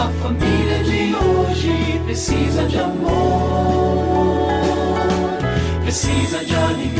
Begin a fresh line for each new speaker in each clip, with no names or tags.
A família de hoje precisa de amor, precisa de alegria.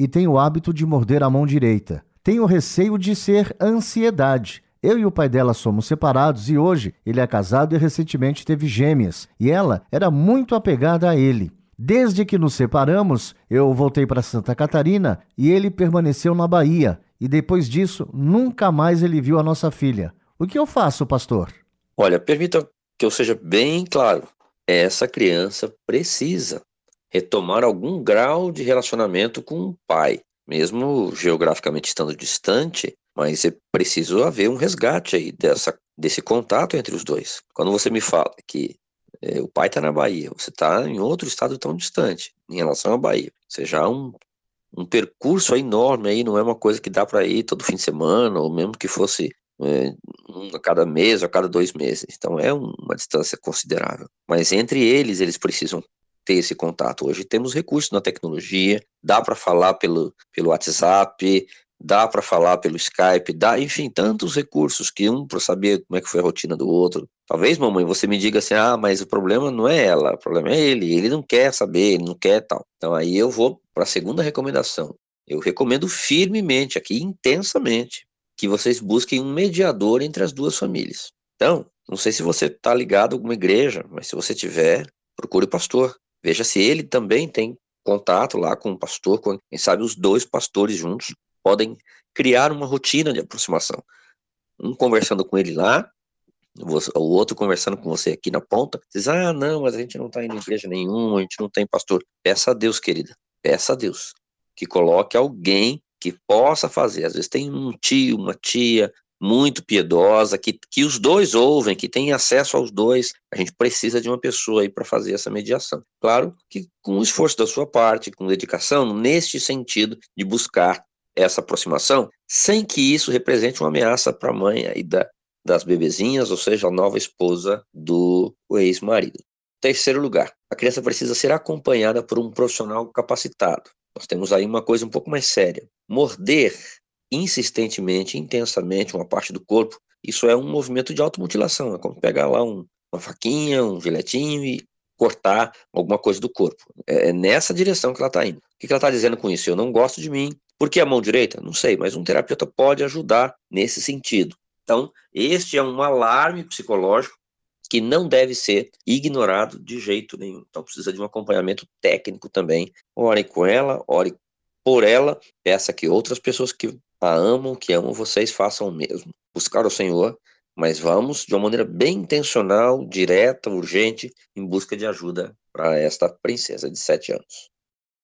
e tem o hábito de morder a mão direita. Tenho receio de ser ansiedade. Eu e o pai dela somos separados e hoje ele é casado e recentemente teve gêmeas, e ela era muito apegada a ele. Desde que nos separamos, eu voltei para Santa Catarina e ele permaneceu na Bahia, e depois disso nunca mais ele viu a nossa filha. O que eu faço, pastor?
Olha, permita que eu seja bem claro. Essa criança precisa retomar algum grau de relacionamento com o pai, mesmo geograficamente estando distante, mas é preciso haver um resgate aí dessa, desse contato entre os dois. Quando você me fala que é, o pai está na Bahia, você está em outro estado tão distante em relação à Bahia, você já um, um percurso enorme aí, não é uma coisa que dá para ir todo fim de semana, ou mesmo que fosse é, um a cada mês a cada dois meses. Então é uma distância considerável. Mas entre eles, eles precisam ter esse contato. Hoje temos recursos na tecnologia, dá para falar pelo, pelo WhatsApp, dá para falar pelo Skype, dá, enfim, tantos recursos que um para saber como é que foi a rotina do outro. Talvez, mamãe, você me diga assim: "Ah, mas o problema não é ela, o problema é ele, ele não quer saber, ele não quer tal". Então aí eu vou para a segunda recomendação. Eu recomendo firmemente aqui, intensamente, que vocês busquem um mediador entre as duas famílias. Então, não sei se você está ligado a alguma igreja, mas se você tiver, procure o pastor. Veja se ele também tem contato lá com o pastor, com, quem sabe os dois pastores juntos podem criar uma rotina de aproximação. Um conversando com ele lá, o outro conversando com você aqui na ponta, diz, ah, não, mas a gente não está indo em igreja nenhuma, a gente não tem pastor. Peça a Deus, querida, peça a Deus que coloque alguém que possa fazer. Às vezes tem um tio, uma tia, muito piedosa, que, que os dois ouvem, que tem acesso aos dois. A gente precisa de uma pessoa aí para fazer essa mediação. Claro que com o esforço da sua parte, com dedicação, neste sentido de buscar essa aproximação, sem que isso represente uma ameaça para a mãe aí da, das bebezinhas, ou seja, a nova esposa do ex-marido. Terceiro lugar, a criança precisa ser acompanhada por um profissional capacitado. Nós temos aí uma coisa um pouco mais séria. Morder insistentemente, intensamente uma parte do corpo, isso é um movimento de automutilação. É como pegar lá um, uma faquinha, um giletinho e cortar alguma coisa do corpo. É, é nessa direção que ela está indo. O que ela está dizendo com isso? Eu não gosto de mim. Por que a mão direita? Não sei, mas um terapeuta pode ajudar nesse sentido. Então, este é um alarme psicológico que não deve ser ignorado de jeito nenhum. Então, precisa de um acompanhamento técnico também. Ore com ela, ore por ela, peça que outras pessoas que a amam, que amam vocês, façam o mesmo. Buscar o Senhor, mas vamos de uma maneira bem intencional, direta, urgente, em busca de ajuda para esta princesa de sete anos.